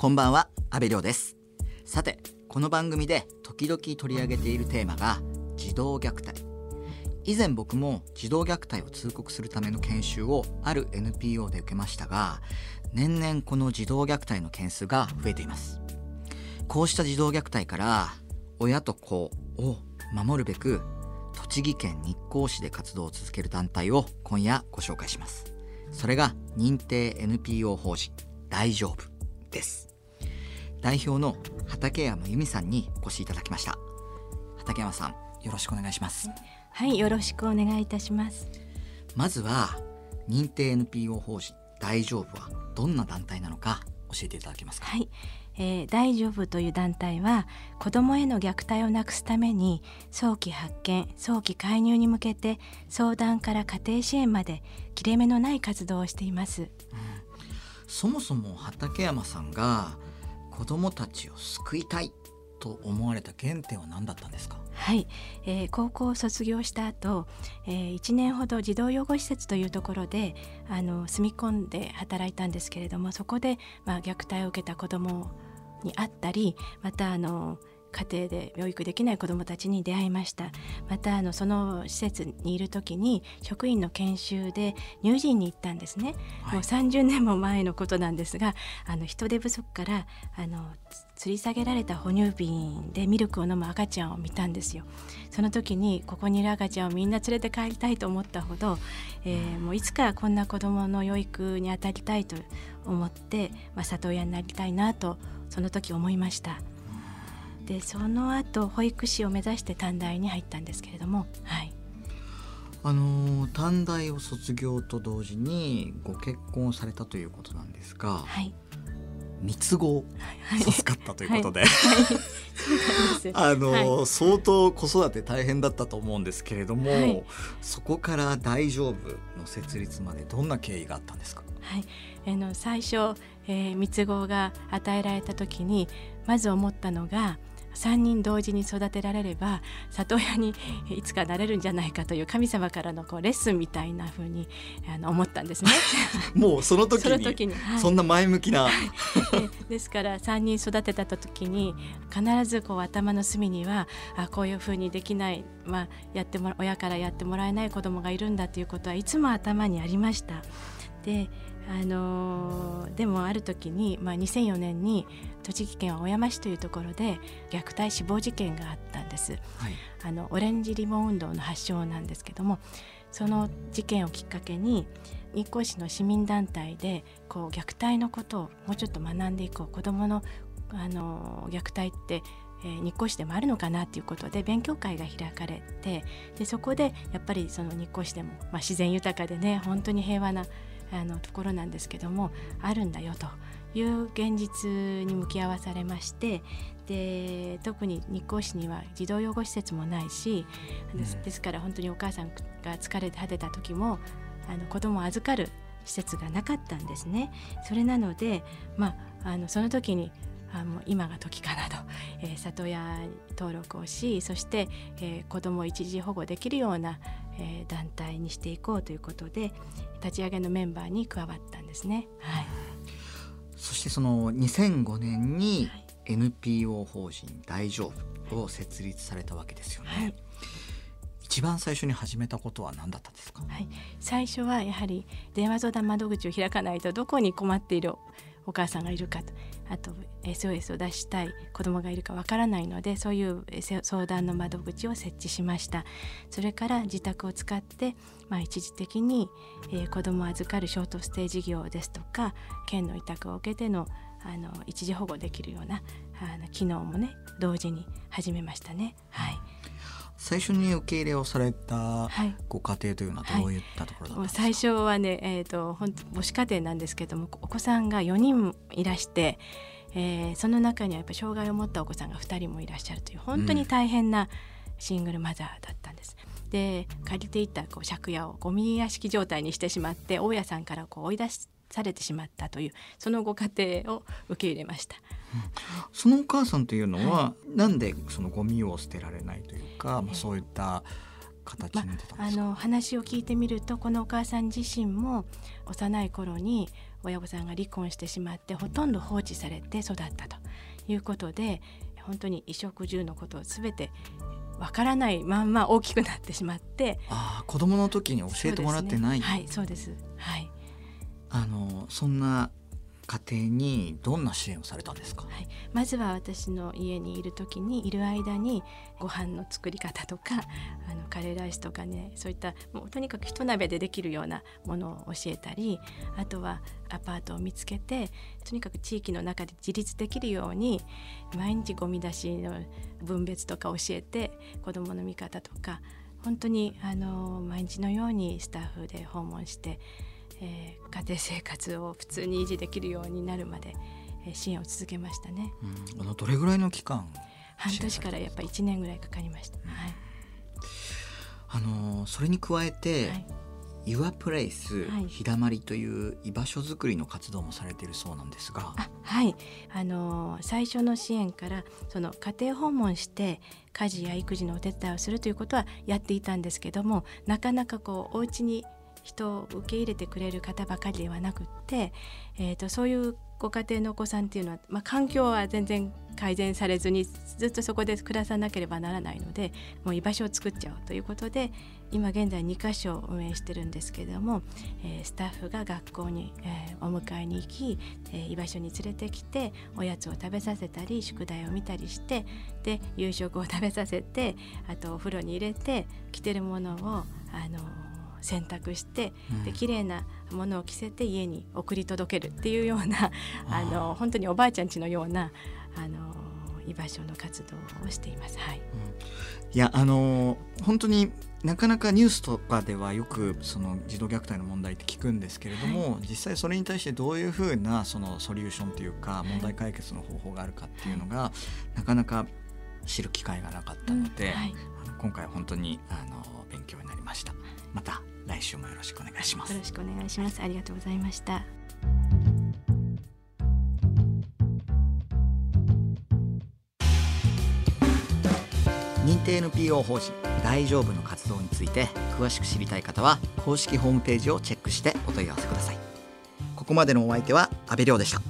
こんばんは阿部亮です。さてこの番組で時々取り上げているテーマが児童虐待。以前僕も児童虐待を通告するための研修をある NPO で受けましたが年々この児童虐待の件数が増えています。こうした児童虐待から親と子を守るべく栃木県日光市で活動を続ける団体を今夜ご紹介します。それが認定 NPO 法人大丈夫です。代表の畠山由美さんにお越しいただきました。畠山さんよろしくお願いします。はいよろしくお願いいたします。まずは認定 NPO 法人大丈夫はどんな団体なのか教えていただけますか？はい、えー、大丈夫という団体は子どもへの虐待をなくすために早期発見早期介入に向けて相談から家庭支援まで切れ目のない活動をしています、うん、そもそも畠山さんが子どもたちを救いたいと思われた原点は何だったんですか？はい、えー、高校を卒業した後、えー、1年ほど児童養護施設というところであの住み込んで働いたんですけれどもそこで、まあ、虐待を受けた子どもに会ったりまたあの家庭で養育できない子どもたちに出会いました。またあのその施設にいる時に職員の研修で乳児院に行ったんですね、はい、もう30年も前のことなんですがあの人手不足からあの吊り下げられた哺乳瓶でミルクを飲む赤ちゃんを見たんですよ。その時にここにいる赤ちゃんをみんな連れて帰りたいと思ったほど、えー、もういつかこんな子どもの養育に当たりたいと思って、まあ、里親になりたいなとその時思いました。でその後保育士を目指して短大に入ったんですけれども、はい、あの短大を卒業と同時にご結婚されたということなんですが、はい、三つ子授かったということで、あの、相当子育て大変だったと思うんですけれども、そこから大丈夫の設立までどんな経緯があったんですか？はい、あの最初、えー、三つ子が与えられた時にまず思ったのが3人同時に育てられれば里親にいつかなれるんじゃないかという神様からのこうレッスンみたいなふうにあの思ったんですね。もうその時に時に、はい、そんな前向きなですから3人育てた時に必ずこう頭の隅にはあこういうふうにできない、まあ、やっても親からやってもらえない子供がいるんだということはいつも頭にありました。であのー、でもある時に、まあ、2004年に栃木県小山市というところで虐待死亡事件があったんです、はい、あのオレンジリボン運動の発祥なんですけどもその事件をきっかけに日光市の市民団体でこう虐待のことをもうちょっと学んでいこう子どものあの虐待ってえー、日光市でもあるのかなということで勉強会が開かれてでそこでやっぱりその日光市でも、まあ、自然豊かでね本当に平和なあのところなんですけどもあるんだよという現実に向き合わされましてで特に日光市には児童養護施設もないし、ですですから本当にお母さんが疲れて果てた時もあの子供を預かる施設がなかったんですね。それなので、まあ、あのその時にあの今が時かなと、えー、里親登録をしそして、えー、子どもを一時保護できるような、えー、団体にしていこうということで立ち上げのメンバーに加わったんですね。はい、そしてその2005年に NPO 法人大丈夫を設立されたわけですよね。はい。一番最初に始めたことは何だったんですか、はい、最初はやはり電話相談窓口を開かないとどこに困っているお母さんがいるかと。あと SOS を出したい子どもがいるかわからないのでそういう相談の窓口を設置しました。それから自宅を使って、まあ、一時的に、えー、子どもを預かるショートステージ業ですとか県の委託を受けてのあの一時保護できるようなあの機能もね同時に始めましたね。はい。最初に受け入れをされたご家庭というのはどういったところだったんですか、はい、最初はね、えーと、本当母子家庭なんですけどもお子さんが4人いらして、えー、その中にはやっぱ障害を持ったお子さんが2人もいらっしゃるという本当に大変なシングルマザーだったんです。うん、で借りていたこう借家をゴミ屋敷状態にしてしまって大家さんからこう追い出されてしまったというそのご家庭を受け入れました。そのお母さんというのは、はい、なんでそのゴミを捨てられないというか、まあ、そういった形にまあ、あの話を聞いてみるとこのお母さん自身も幼い頃に親御さんが離婚してしまってほとんど放置されて育ったということで本当に衣食住のことを全てわからないまんま大きくなってしまってああ子供の時に教えてもらってない、ね、はいそうです。はい。あのそんな家庭にどんな支援をされたんですか、はい、まずは私の家にいる時にいる間にご飯の作り方とかあのカレーライスとかねそういったもうとにかく一鍋でできるようなものを教えたりあとはアパートを見つけてとにかく地域の中で自立できるように毎日ゴミ出しの分別とか教えて子どもの見方とか本当にあの毎日のようにスタッフで訪問してえー、家庭生活を普通に維持できるようになるまで、えー、支援を続けましたね。うん、あのどれぐらいの期間？半年からやっぱ1年ぐらいかかりました。はい、あのそれに加えて、はい。Your Place、はい、日だまりという居場所づくりの活動もされているそうなんですが。はい。あの最初の支援からその家庭訪問して家事や育児のお手伝いをするということはやっていたんですけどもなかなかこうお家に人を受け入れてくれる方ばかりではなくって、えーと、そういうご家庭のお子さんっていうのは、まあ、環境は全然改善されずにずっとそこで暮らさなければならないのでもう居場所を作っちゃおうということで今現在2か所運営してるんですけども、えー、スタッフが学校に、えー、お迎えに行き、えー、居場所に連れてきておやつを食べさせたり宿題を見たりしてで夕食を食べさせてあとお風呂に入れて着てるものをあの洗濯して、うん、で綺麗なものを着せて家に送り届けるっていうような あの本当におばあちゃんちのようなあの居場所の活動をしています。はい、うん、いやあの本当になかなかニュースとかではよくその児童虐待の問題って聞くんですけれども、はい、実際それに対してどういうふうなそのソリューションというか問題解決の方法があるかっていうのが、はい、なかなか知る機会がなかったので、うん。はい、今回本当にあの勉強になりました。また来週もよろしくお願いします。よろしくお願いします。ありがとうございました。認定 NPO 法人大丈夫の活動について詳しく知りたい方は公式ホームページをチェックしてお問い合わせください。ここまでのお相手は阿部亮でした